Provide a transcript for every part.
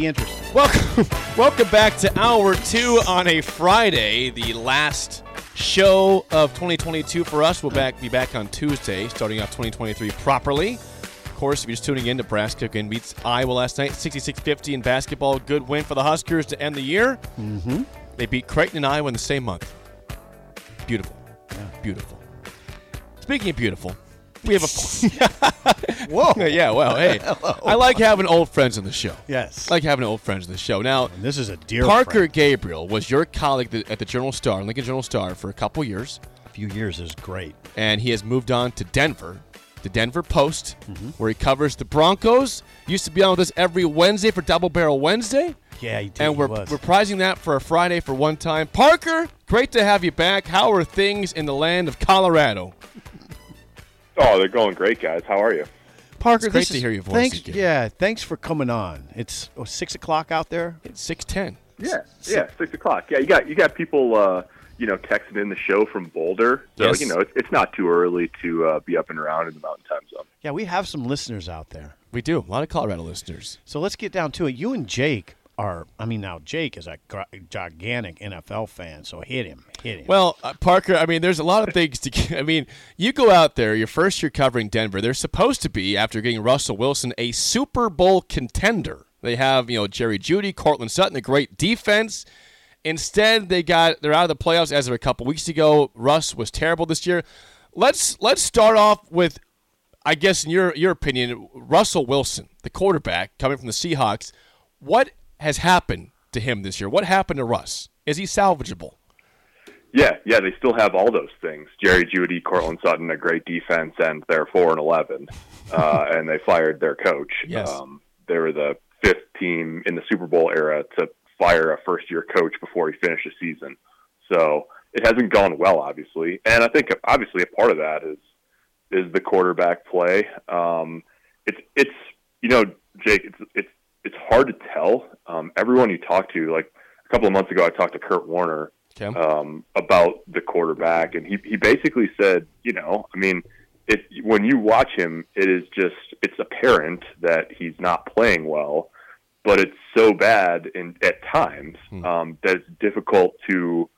Be interesting. Welcome, welcome back to hour two on a Friday, the last show of 2022 for us. We'll back be back on Tuesday, starting off 2023 properly. Of course, if you're just tuning in, Nebraska again beats Iowa last night, 66-50 in basketball. Good win for the Huskers to end the year. Mm-hmm. They beat Creighton and Iowa in the same month. Beautiful, beautiful. Speaking of beautiful, we have a Whoa. yeah. Well, hey, Hello. I like having old friends on the show. Yes. I like having old friends on the show. Now, And this is a dear Parker friend. Gabriel was your colleague at the Journal Star, Lincoln Journal Star, for a couple years, A few years is great. and he has moved on to Denver, the Denver Post, Mm-hmm. where he covers the Broncos. Used to be on with us every Wednesday for Double Barrel Wednesday, Yeah, he did. and we're reprising that for a Friday for one time. Parker, great to have you back. How are things in the land of Colorado? Oh, they're going great, guys. How are you? Parker, It's great this to is- hear your voice Thanks, again. yeah, thanks for coming on. It's oh, six o'clock out there. It's six ten. Yeah, yeah, six o'clock. Yeah, you got you got people, uh, you know, texting in the show from Boulder, so Yes. you know it's, it's not too early to uh, be up and around in the Mountain Time Zone. Yeah, we have some listeners out there. We do a lot of Colorado listeners. So let's get down to it. You and Jake are. I mean, now Jake is a gigantic NFL fan, so hit him, hit him. Well, uh, Parker, I mean, there's a lot of things to. I mean, you go out there, your first year covering Denver. They're supposed to be, after getting Russell Wilson, a Super Bowl contender. They have, you know, Jerry Jeudy, Courtland Sutton, a great defense. Instead, they got they're out of the playoffs as of a couple weeks ago. Russ was terrible this year. Let's let's start off with, I guess, in your your opinion, Russell Wilson, the quarterback coming from the Seahawks. What has happened to him this year? What happened to Russ? Is he salvageable? Yeah, yeah, they still have all those things. Jerry Jeudy, Courtland Sutton, a great defense, and they're four and eleven, uh, and they fired their coach. Yes. Um, they were the fifth team in the Super Bowl era to fire a first-year coach before he finished the season. So it hasn't gone well, obviously, and I think obviously a part of that is is the quarterback play. Um, it's it's you know Jake, it's it's it's hard to tell. Um, everyone you talk to, like a couple of months ago, I talked to Kurt Warner Okay. um, about the quarterback, and he he basically said, you know, I mean, it when you watch him, it is just it's apparent that he's not playing well, but it's so bad in at times um, that it's difficult to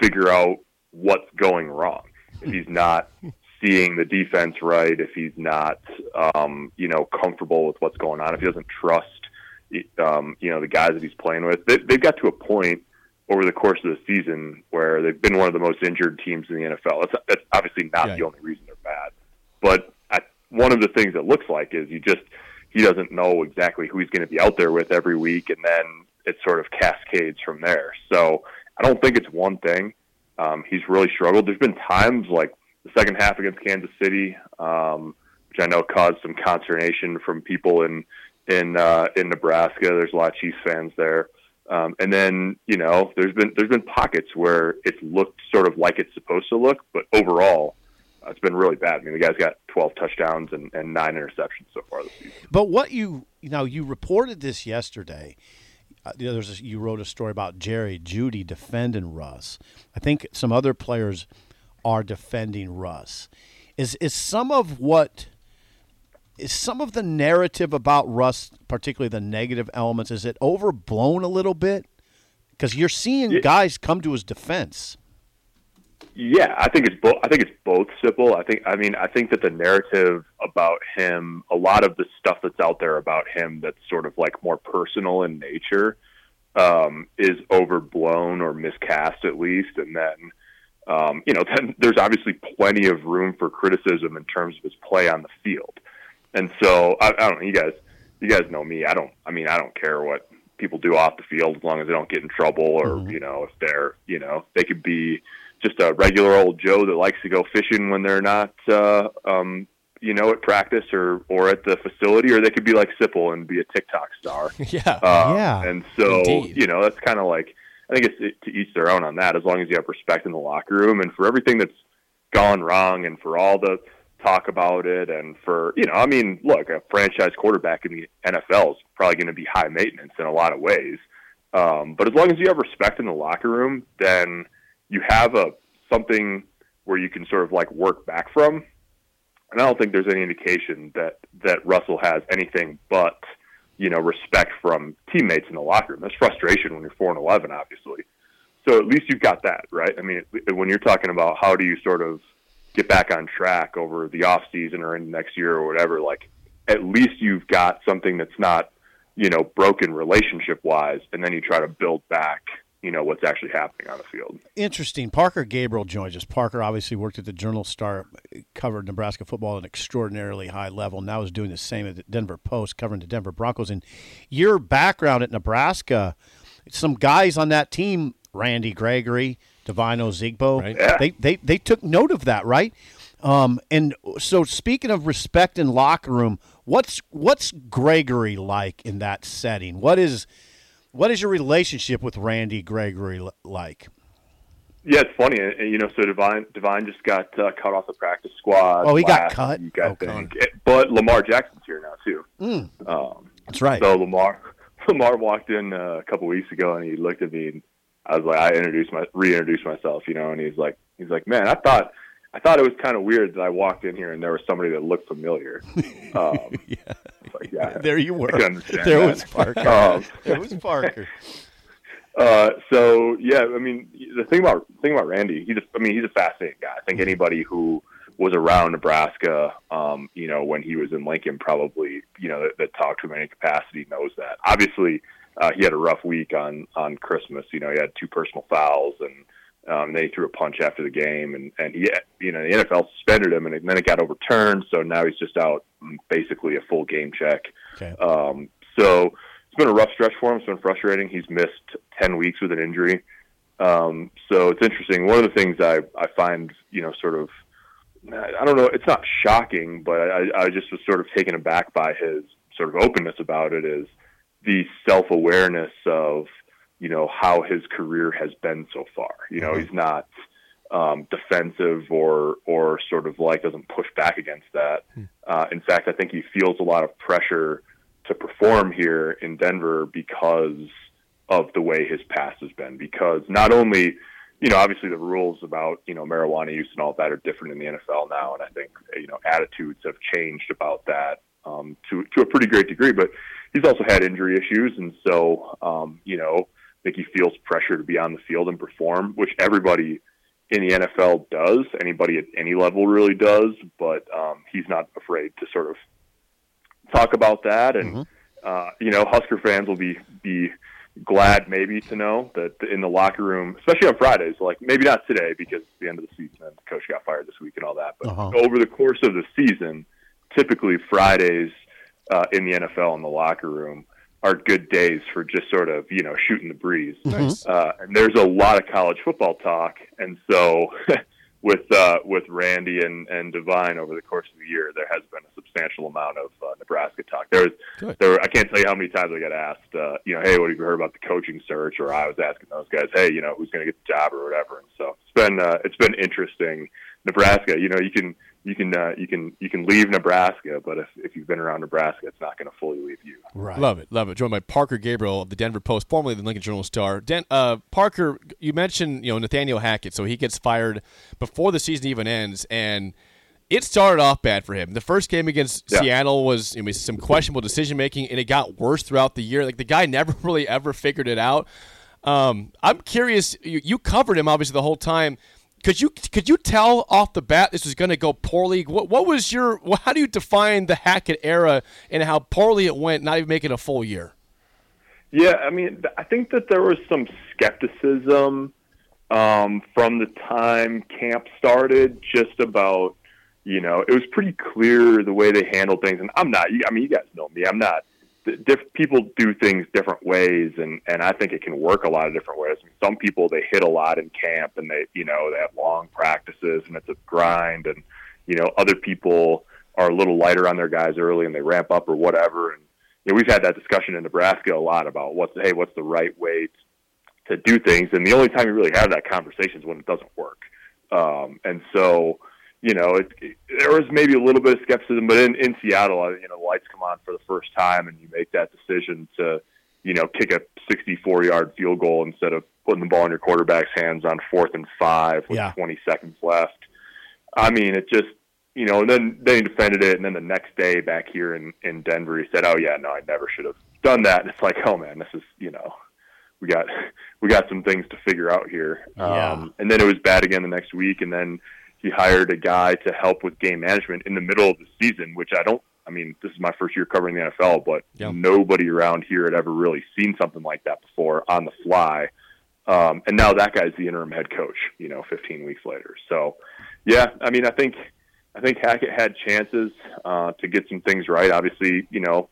figure out what's going wrong. If he's not seeing the defense right, if he's not, um, you know, comfortable with what's going on, if he doesn't trust, um, you know, the guys that he's playing with, they, they've got to a point over the course of the season where they've been one of the most injured teams in the NFL. That's, that's obviously not Yeah. the only reason they're bad, but I, one of the things it looks like is you just he doesn't know exactly who he's going to be out there with every week, and then it sort of cascades from there. So I don't think it's one thing. Um, he's really struggled. There's been times like the second half against Kansas City, um, which I know caused some consternation from people in in uh, in Nebraska. There's a lot of Chiefs fans there. Um, and then you know, there's been there's been pockets where it's looked sort of like it's supposed to look, but overall, uh, it's been really bad. I mean, the guy's got 12 touchdowns and, and nine interceptions so far this season. But what you you know you reported this yesterday. Uh, you know, there's a, you wrote a story about Jerry Jeudy defending Russ. I think some other players are defending Russ. Is is some of what is some of the narrative about Russ, particularly the negative elements, is it overblown a little bit? Because you're seeing guys come to his defense. Yeah, I think it's both. I think it's both simple. I think. I mean, I think that the narrative about him, a lot of the stuff that's out there about him, that's sort of like more personal in nature, um, is overblown or miscast at least. And then, um, you know, then there's obviously plenty of room for criticism in terms of his play on the field. And so, I, I don't know. You guys, you guys know me. I don't. I mean, I don't care what people do off the field as long as they don't get in trouble or you know if they're you know they could be just a regular old Joe that likes to go fishing when they're not uh, um, you know at practice or or at the facility or they could be like Sipple and be a TikTok star. Yeah. Uh, Yeah. And so, Indeed. you know, that's kind of like, I think it's to each their own on that, as long as you have respect in the locker room and for everything that's gone wrong and for all the talk about it. And for, you know, I mean, look, a franchise quarterback in the NFL is probably going to be high maintenance in a lot of ways. Um, but as long as you have respect in the locker room, then you have a something where you can sort of like work back from. And I don't think there's any indication that that Russell has anything but you know respect from teammates in the locker room. There's frustration when you're four and eleven, obviously. So at least you've got that, right? I mean, when you're talking about how do you sort of get back on track over the off season or in next year or whatever, like at least you've got something that's not you know broken relationship wise, and then you try to build back you know what's actually happening on the field. Interesting. Parker Gabriel joins us. Parker obviously worked at the Journal Star, covered Nebraska football at an extraordinarily high level. Now is doing the same at the Denver Post, covering the Denver Broncos. And your background at Nebraska, some guys on that team, Randy Gregory, Divino Zigbo, Right. Yeah. they, they they took note of that, right? Um, and so speaking of respect in locker room, what's what's Gregory like in that setting? What is what is your relationship with Randy Gregory like? Yeah, it's funny, and, and, you know. So Divine, Divine just got uh, cut off the practice squad. Oh, he got cut? Week, I Okay. think. It- but Lamar Jackson's here now too. Hmm. Um, That's right. so Lamar, Lamar walked in uh, a couple weeks ago, and he looked at me, and I was like, I introduced my, reintroduced myself, you know, and he's like, he's like, man, I thought, I thought it was kind of weird that I walked in here and there was somebody that looked familiar. Um, yeah. like, yeah, There you were. Understand There that. was Parker. Um, there was Parker. Uh, so yeah, I mean, the thing about thing about Randy, he's a, I mean, he's a fascinating guy. I think anybody who was around Nebraska, um, you know, when he was in Lincoln, probably, you know, that, that talked to him in any capacity knows that. Obviously, uh, he had a rough week on on Christmas. You know, he had two personal fouls, and um, then he threw a punch after the game, and and he, you know, the NFL suspended him, and then it got overturned. So now he's just out, basically a full game check. Okay. Um, so it's been a rough stretch for him. It's been frustrating. He's missed 10 weeks with an injury. Um, so it's interesting. One of the things I, I find, you know, sort of, I don't know, it's not shocking, but I, I just was sort of taken aback by his sort of openness about it is the self awareness of, you know, how his career has been so far. You know, he's not um, defensive or or sort of like doesn't push back against that. Uh, in fact, I think he feels a lot of pressure to perform here in Denver because of the way his past has been. Because not only, you know, obviously the rules about you know marijuana use and all that are different in the NFL now, and I think you know attitudes have changed about that um, to to a pretty great degree. But he's also had injury issues, and so um, you know, I think he feels pressure to be on the field and perform, which everybody in the NFL does. Anybody at any level really does, but um, he's not afraid to sort of talk about that. And uh, you know, Husker fans will be be glad maybe to know that in the locker room, especially on Fridays, like maybe not today because it's the end of the season and the coach got fired this week and all that, but Uh-huh. over the course of the season, typically Fridays uh, in the NFL in the locker room are good days for just sort of you know shooting the breeze. Uh, and there's a lot of college football talk, and so with uh, with Randy and, and Divine over the course of the year, there has been a substantial amount of uh, Nebraska talk. There was Good. there were, I can't tell you how many times I got asked, uh, you know, hey, what have you heard about the coaching search? Or I was asking those guys, hey, you know, who's going to get the job or whatever. And so it's been uh, it's been interesting. Nebraska, you know, you can you can uh, you can you can leave Nebraska, but if if you've been around Nebraska, it's not going to fully leave you. Right. Love it, love it. Joined by Parker Gabriel of the Denver Post, formerly the Lincoln Journal Star. Dan, uh, Parker, you mentioned you know Nathaniel Hackett, so he gets fired before the season even ends, and it started off bad for him. The first game against Yeah. Seattle was I mean, some questionable decision making, and it got worse throughout the year. Like the guy never really ever figured it out. Um, I'm curious. You, you covered him obviously the whole time. Could you could you tell off the bat this was going to go poorly? What what was your how do you define the Hackett era and how poorly it went, not even making a full year? Yeah, I mean, I think that there was some skepticism um, from the time camp started, just about you know, it was pretty clear the way they handled things. And I'm not, I mean, you guys know me. I'm not diff- people do things different ways, and and I think it can work a lot of different ways. I mean, some people they hit a lot in camp, and they you know they have long practices, and it's a grind, and you know other people are a little lighter on their guys early, and they ramp up or whatever. And you know, we've had that discussion in Nebraska a lot about what's hey, what's the right way to do things, and the only time you really have that conversation is when it doesn't work. Um, and so you know, it, it, there was maybe a little bit of skepticism, but in, in Seattle, you know, the lights come on for the first time, and you make that decision to, you know, kick a 64-yard field goal instead of putting the ball in your quarterback's hands on fourth and five with Yeah. 20 seconds left. I mean, it just, you know, and then they defended it, and then the next day back here in in Denver, he said, "Oh yeah, no, I never should have done that." And it's like, oh man, this is, you know, we got we got some things to figure out here. Yeah. Um, and then it was bad again the next week, and then he hired a guy to help with game management in the middle of the season, which I don't. I mean, this is my first year covering the NFL, but Yeah. nobody around here had ever really seen something like that before on the fly. Um, and now that guy's the interim head coach. You know, 15 weeks later. So, yeah, I mean, I think I think Hackett had chances uh, to get some things right. Obviously, you know,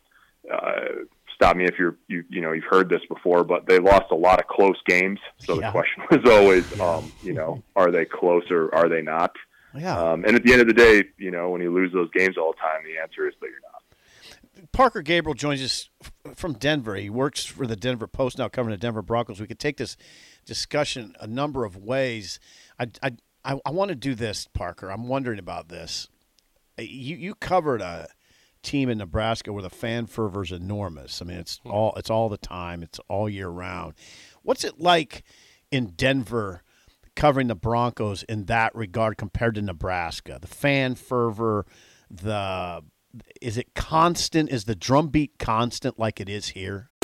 uh, stop me if you're you you know you've heard this before, but they lost a lot of close games. So Yeah. the question was always, um, you know, are they close or are they not? Yeah. Um, and at the end of the day, you know, when you lose those games all the time, the answer is that you're not. Parker Gabriel joins us from Denver. He works for the Denver Post now, covering the Denver Broncos. We could take this discussion a number of ways. I, I, I, I want to do this, Parker. I'm wondering about this. Uh, You, you covered a team in Nebraska where the fan fervor is enormous. I mean, it's hmm. all it's all the time. It's all year round. What's it like in Denver? Covering the Broncos in that regard compared to Nebraska, the fan fervor, the is it constant? Is the drumbeat constant like it is here?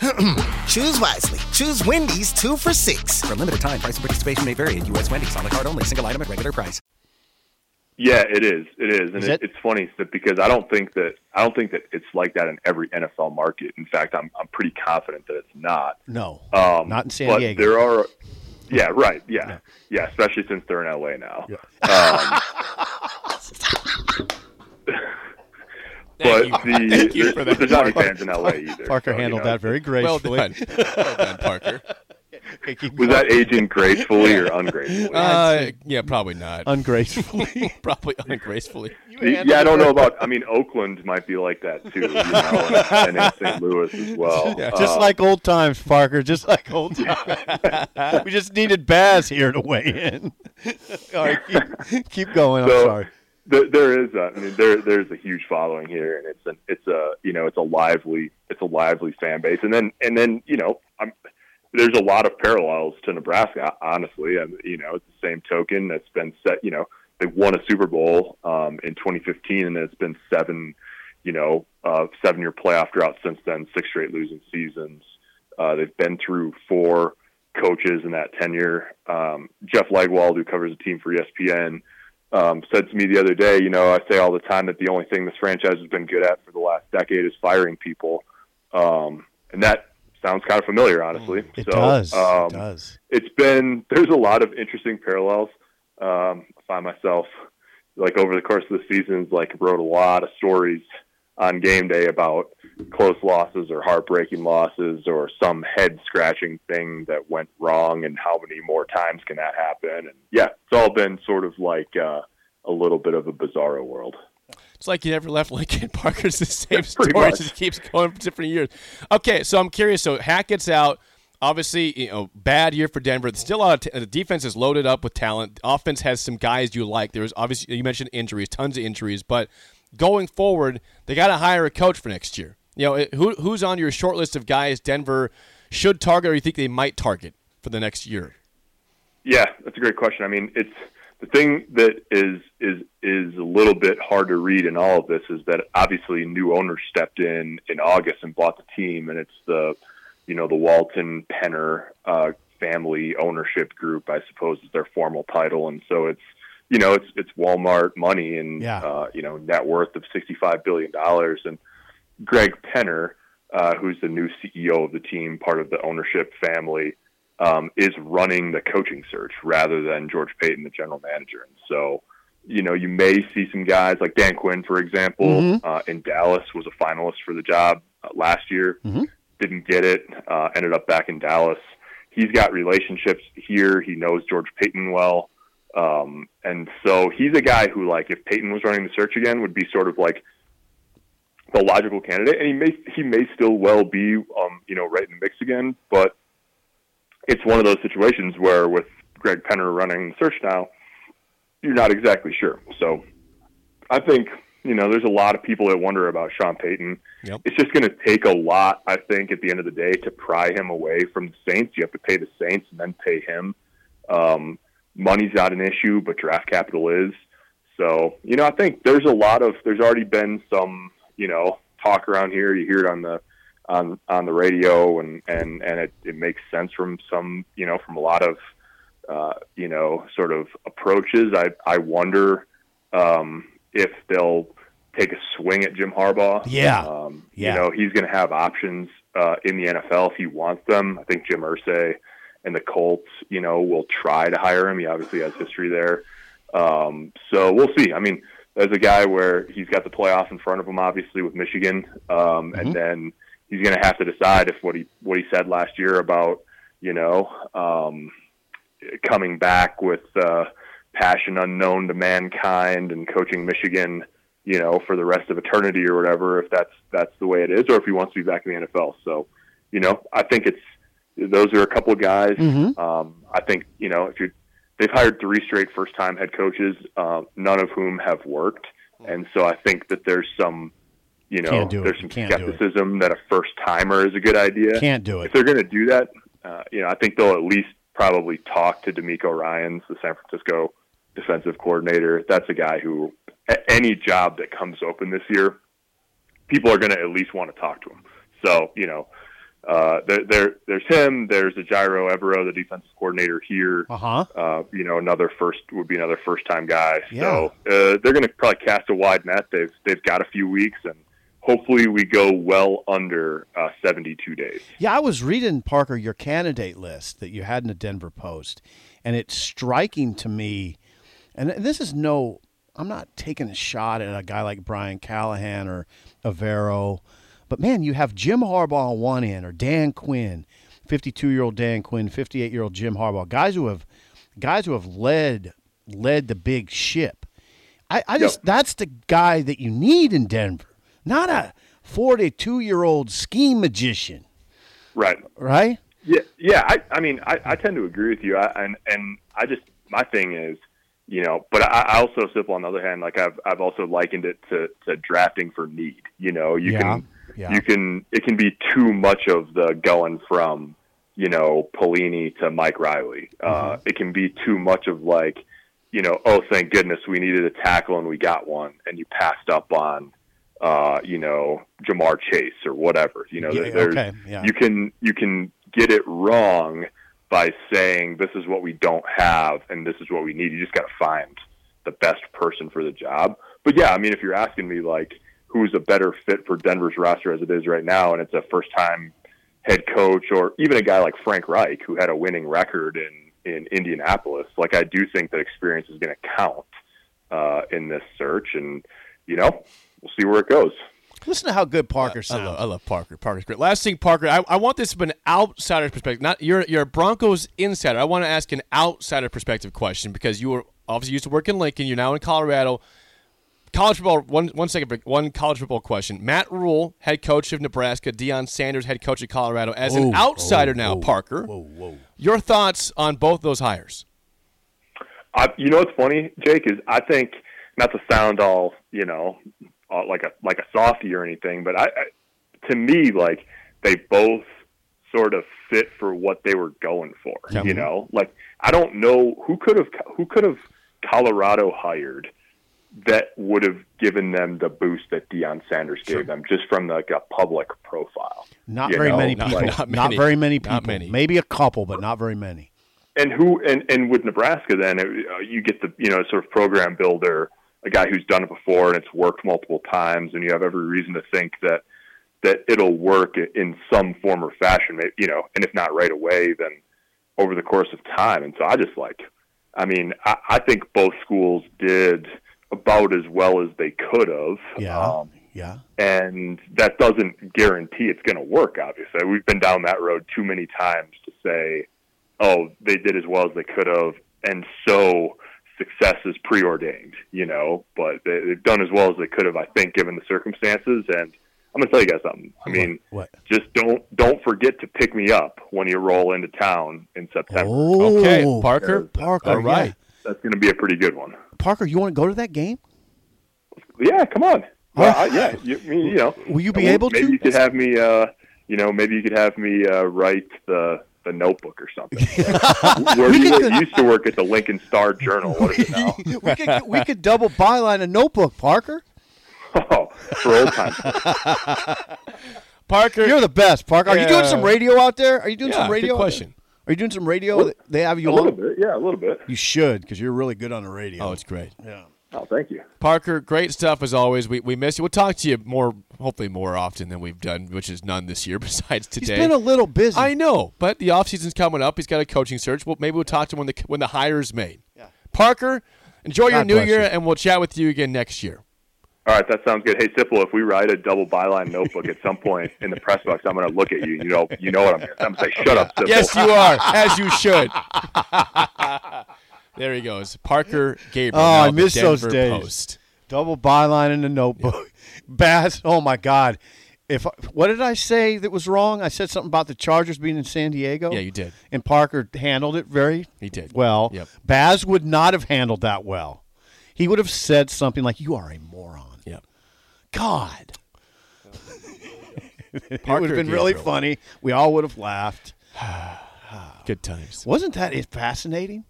Choose wisely. Choose Wendy's two for six. For a limited time, price and participation may vary at U.S. Wendy's on the card only, single item at regular price. Yeah, it is. It is, and Is it, it? it's funny that because I don't think that I don't think that it's like that in every NFL market. In fact, I'm I'm pretty confident that it's not. No, Um, not in San but Diego. There are, yeah, right, yeah, yeah, especially since they're in LA now. Um, but you. the Thank you for there's, that, not any fans in LA either. Parker so, you handled know, that very Well gracefully. done. well done, Parker. Okay, Was that aging gracefully or ungracefully? Uh, yeah, probably not. ungracefully? probably ungracefully. yeah, I don't know about. I mean, Oakland might be like that too, you know, and, and St. Louis as well. just Uh, like old times, Parker. Just like old times. we just needed Baz here to weigh in. All right, keep, keep going. I'm sorry. There, there is a, I mean there there's a huge following here and it's an it's a you know it's a lively it's a lively fan base. And then and then you know I'm, there's a lot of parallels to Nebraska honestly. And you know it's the same token that's been set you know they won a Super Bowl um, in 2015 and it's been seven you know uh, seven year playoff drought since then six straight losing seasons. Uh, they've been through four coaches in that tenure. Um, Jeff Legwold who covers the team for ESPN um, said to me the other day, you know, I say all the time that the only thing this franchise has been good at for the last decade is firing people. Um, and that sounds kind of familiar, honestly. Mm, It so, does. Um, it does. It's been, there's a lot of interesting parallels. Um, I find myself, like, over the course of the seasons, like, wrote a lot of stories on game day about close losses or heartbreaking losses or some head scratching thing that went wrong and how many more times can that happen and yeah it's all been sort of like uh, a little bit of a bizarro world It's like you never left Lincoln Parker's the same story. much. Just keeps going for different years. Okay, so I'm curious. So Hackett's out. Obviously, you know, bad year for Denver. Still, a lot of t- the defense is loaded up with talent. Offense has some guys you like. There's obviously you mentioned injuries, tons of injuries, but going forward, they got to hire a coach for next year. You know, who who's on your short list of guys Denver should target, or you think they might target for the next year? Yeah, that's a great question. I mean, it's the thing that is is is a little bit hard to read in all of this is that obviously new owners stepped in in August and bought the team, and it's the you know the Walton Penner uh, family ownership group, I suppose is their formal title, and so it's you know it's it's Walmart money and Yeah. uh, you know net worth of sixty five billion dollars, and Greg Penner, uh, who's the new CEO of the team, part of the ownership family, um, is running the coaching search rather than George Paton, the general manager. And so, you know, you may see some guys like Dan Quinn, for example, uh, in Dallas, was a finalist for the job uh, last year, didn't get it, uh, ended up back in Dallas. He's got relationships here. He knows George Paton well. Um, and so he's a guy who, like, if Paton was running the search again, would be sort of like the logical candidate, and he may he may still well be um, you know right in the mix again, but it's one of those situations where with Greg Penner running the search now, you're not exactly sure. So I think you know there's a lot of people that wonder about Sean Payton. Yep. It's just going to take a lot, I think, at the end of the day to pry him away from the Saints. You have to pay the Saints and then pay him. Um, money's not an issue, but draft capital is. So, you know, I think there's a lot of there's already been some, you know, talk around here. You hear it on the on on the radio and and and it, it makes sense from some, you know, from a lot of uh, you know, sort of approaches. I I wonder um, if they'll take a swing at Jim Harbaugh. Yeah. Um, Yeah. You know, he's going to have options uh, in the NFL if he wants them. I think Jim Irsay and the Colts, you know, will try to hire him. He obviously has history there. Um, so we'll see. I mean, there's a guy where he's got the playoff in front of him, obviously with Michigan, um, and then he's going to have to decide if what he what he said last year about you know um, coming back with uh, passion unknown to mankind and coaching Michigan, you know, for the rest of eternity or whatever, if that's that's the way it is, or if he wants to be back in the NFL. So, you know, I think it's those are a couple of guys. Um, I think you know if you they've hired three straight first time head coaches, uh, none of whom have worked, and so I think that there's some. You know, there's some Can't skepticism that a first timer is a good idea Can't do it. if they're going to do that, uh, you know, I think they'll at least probably talk to DeMeco Ryans, the San Francisco defensive coordinator. That's a guy who, any job that comes open this year, people are going to at least want to talk to him. So, you know, uh, there, there, there's him. There's a Ejiro Evero, the defensive coordinator here. Uh-huh. Uh, you know, another first would be another first time guy. Yeah. So uh, they're going to probably cast a wide net. They've they've got a few weeks, and hopefully we go well under uh, 72 days. Yeah, I was reading Parker your candidate list that you had in the Denver Post, and it's striking to me. And this is no, I'm not taking a shot at a guy like Brian Callahan or Evero, but man, you have Jim Harbaugh on one end or Dan Quinn, 52 year old Dan Quinn, 58 year old Jim Harbaugh, guys who have guys who have led led the big ship. I, I just that's the guy that you need in Denver, not a 42 year old ski magician Right. right? Yeah, yeah. I, I mean, I, I tend to agree with you. I, and and I just my thing is, you know, but I, I also, Sipple, on the other hand, like I've I've also likened it to, to drafting for need. You know, you Yeah, can yeah. you can it can be too much of the going from you know Pelini to Mike Riley. Uh, Mm-hmm. it can be too much of like, you know, oh thank goodness we needed a tackle and we got one, and you passed up on. Uh, you know, Ja'Marr Chase or whatever. You know, Yeah, there's okay, yeah. you can you can get it wrong by saying this is what we don't have and this is what we need. You just got to find the best person for the job. But yeah, I mean, if you're asking me like who's a better fit for Denver's roster as it is right now, and it's a first time head coach or even a guy like Frank Reich who had a winning record in in Indianapolis, like I do think that experience is going to count uh, in this search, and you know we'll see where it goes. Listen to how good Parker I sounds. love, I love Parker. Parker's great. Last thing, Parker, I, I want this from an outsider's perspective. Not you're you're a Broncos insider. I want to ask an outsider perspective question because you were obviously used to work in Lincoln. You're now in Colorado. College football. One one second. One college football question. Matt Rhule, head coach of Nebraska. Deion Sanders, head coach of Colorado. As an outsider whoa, now, whoa, Parker, Whoa, whoa. your thoughts on both those hires? I, you know what's funny, Jake, is I think not to sound all you know all like a like a softy or anything, but I, I to me like they both sort of fit for what they were going for. You know, like I don't know who could have who could have Colorado hired that would have given them the boost that Deion Sanders gave them, just from like a public profile. Not very know, many people. not Not, many. very many people. Not many. Maybe a couple, but not very many. and who and and with Nebraska, then it, uh, you get the you know sort of program builder, a guy who's done it before and it's worked multiple times, and you have every reason to think that that it'll work in some form or fashion, you know, and if not right away, then over the course of time. And so I just like, I mean, I, I think both schools did about as well as they could have. Yeah. Um, yeah. and that doesn't guarantee it's going to work. Obviously, we've been down that road too many times to say, "Oh, they did as well as they could have," and so success is preordained. You know, but they, they've done as well as they could have, I think, given the circumstances. And I'm going to tell you guys something. I mean, What? just don't don't forget to pick me up when you roll into town in September. Oh, Okay, Parker. Parker. All right. Yeah. That's going to be a pretty good one. Parker, you want to go to that game? Yeah, come on. Well, I, yeah, you, I mean, you know. Will you be well, able maybe to? you could have me. Uh, you know, maybe you could have me uh, write the the notebook or something. Where you were- used to work at the Lincoln Star Journal. What is it now? we could we could double byline a notebook, Parker. Oh, for old times. Parker. You're the best, Parker. Are you doing some radio out there? Are you doing Yeah, some radio? out there? question. Are you doing some radio? They have you A little on. Bit, yeah, a little bit. You should, because you're really good on the radio. oh, it's great. yeah. Oh, thank you. Parker, great stuff as always. We, we miss you. We'll talk to you more, hopefully more often than we've done, which is none this year besides He's today. been a little busy. I know, but the off season's coming up. He's got a coaching search. Well, maybe we'll talk to him when the when the hire's made. Yeah. Parker, enjoy your new year, you. and we'll chat with you again next year. All right, that sounds good. Hey, Sipple, if we write a double byline notebook at some point in the press box, I'm going to look at you. You know, you know what I'm going to. I'm going to say, "Shut up, Sipple." Yes, you are, as you should. there he goes, Parker Gabriel. Oh, I of miss those Denver days. Post. Double byline in the notebook. Baz. Oh my God. If what did I say that was wrong? I said something about the Chargers being in San Diego. Yeah, you did. And Parker handled it very. He did. well. Yep. Baz would not have handled that well. He would have said something like, "You are a moron." God. it would have been really Gabriel. funny. We all would have laughed. Good times. Wasn't that fascinating?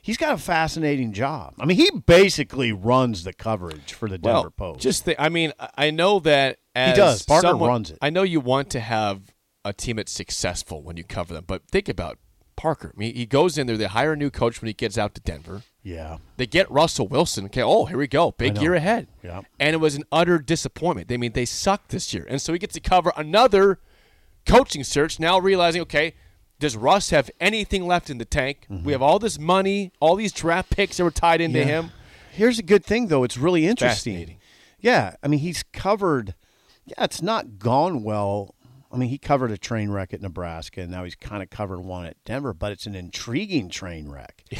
He's got a fascinating job. I mean, he basically runs the coverage for the Denver well, Post. Just think, I mean, I- know that as does. Parker someone- runs it. I know you want to have a team that's successful when you cover them, but think about Parker. I mean, he goes in there. They hire a new coach when he gets out to Denver. Yeah. They get Russell Wilson. Okay, oh, here we go. Big year ahead. Yeah. And it was an utter disappointment. They mean they sucked this year. And so he gets to cover another coaching search, now realizing, okay, does Russ have anything left in the tank? We have all this money, all these draft picks that were tied into Mm-hmm. Yeah. him. Here's a good thing, though. It's really interesting. Yeah, I mean, he's covered. Yeah, it's not gone well. I mean, he covered a train wreck at Nebraska, and now he's kind of covered one at Denver. But it's an intriguing train wreck.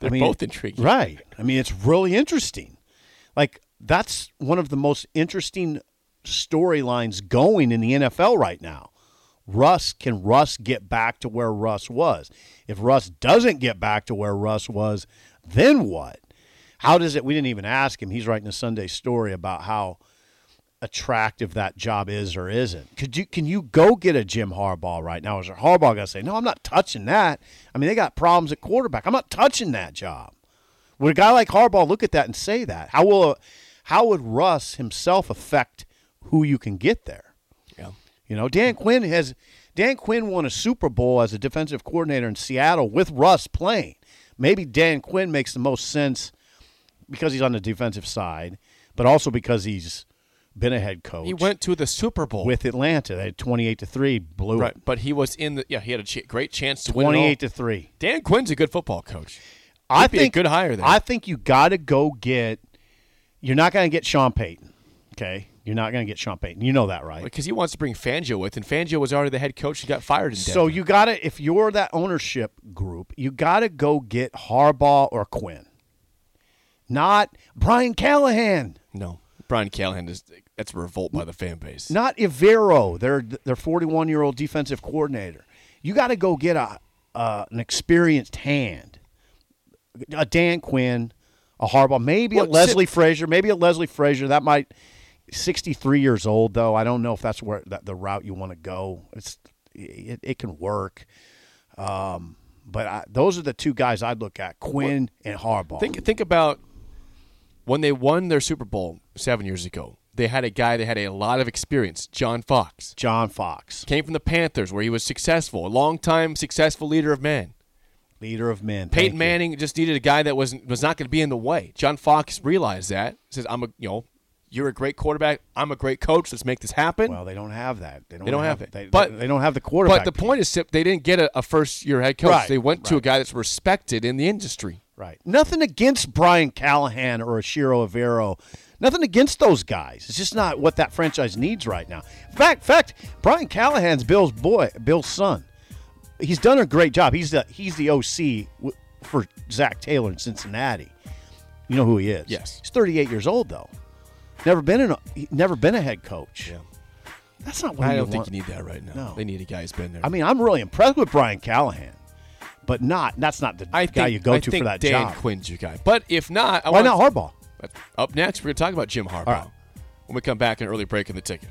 They're I mean, both intriguing. right? I mean, it's really interesting. Like that's one of the most interesting storylines going in the NFL right now. Russ can Russ get back to where Russ was? If Russ doesn't get back to where Russ was, then what? How does it? We didn't even ask him. He's writing a Sunday story about how attractive that job is or isn't. Could you can you go get a Jim Harbaugh right now? Is Harbaugh gonna say, No, I'm not touching that? I mean, they got problems at quarterback. I'm not touching that job. Would a guy like Harbaugh look at that and say that? How will how would Russ himself affect who you can get there? Yeah. You know, Dan Quinn has Dan Quinn won a Super Bowl as a defensive coordinator in Seattle with Russ playing. Maybe Dan Quinn makes the most sense because he's on the defensive side, but also because he's been a head coach. He went to the Super Bowl. with Atlanta. They had twenty-eight to three, blew right, it. but he was in the yeah. He had a ch- great chance to win. Twenty-eight to three. Dan Quinn's a good football coach. I He'd a think good hire there. I think you got to go get. You're not going to get Sean Payton. Okay, you're not going to get Sean Payton. You know that, right? because he wants to bring Fangio with, and Fangio was already the head coach. He got fired in So you got to, if you're that ownership group, you got to go get Harbaugh or Quinn, not Brian Callahan, no, Brian Callahan is that's a revolt by the fan base. not Evero, their their 41 year old defensive coordinator. You got to go get a uh, an experienced hand, a Dan Quinn, a Harbaugh, maybe Well, a Leslie sit- Frazier, maybe a Leslie Frazier. That might 63 years old though. I don't know if that's where that the route you want to go. It's it, it can work. Um, but I, those are the two guys I'd look at: Quinn and Harbaugh. Think think about when they won their Super Bowl seven years ago, they had a guy that had a lot of experience, John Fox. John Fox, Came from the Panthers, where he was successful, a long-time successful leader of men. leader of men. Thank Peyton you. Manning just needed a guy that was was not going to be in the way. John Fox realized that. Says, "I'm a you know, you're a great quarterback. I'm a great coach. Let's make this happen." Well, they don't have that. They don't, They don't have it. They, But- they don't have the quarterback. but the point is, Sip, they didn't get a, a first-year head coach. Right, they went to a guy that's respected in the industry. Right. Nothing against Brian Callahan or Ejiro Evero. Nothing against those guys. It's just not what that franchise needs right now. In fact, fact, Brian Callahan's Bill's boy, Bill's son. He's done a great job. He's the he's the OC for Zac Taylor in Cincinnati. You know who he is? Yes. He's 38 years old though. Never been in a, never been a head coach. Yeah. That's not what I don't think you need that right now. No. They need a guy who's been there. I mean, I'm really impressed with Brian Callahan, but not that's not the I guy think, you go I to for that Dan job. Quinn's your guy. But if not, I Why not Harbaugh? Up next, we're going to talk about Jim Harbaugh right. when we come back in early break in the ticket.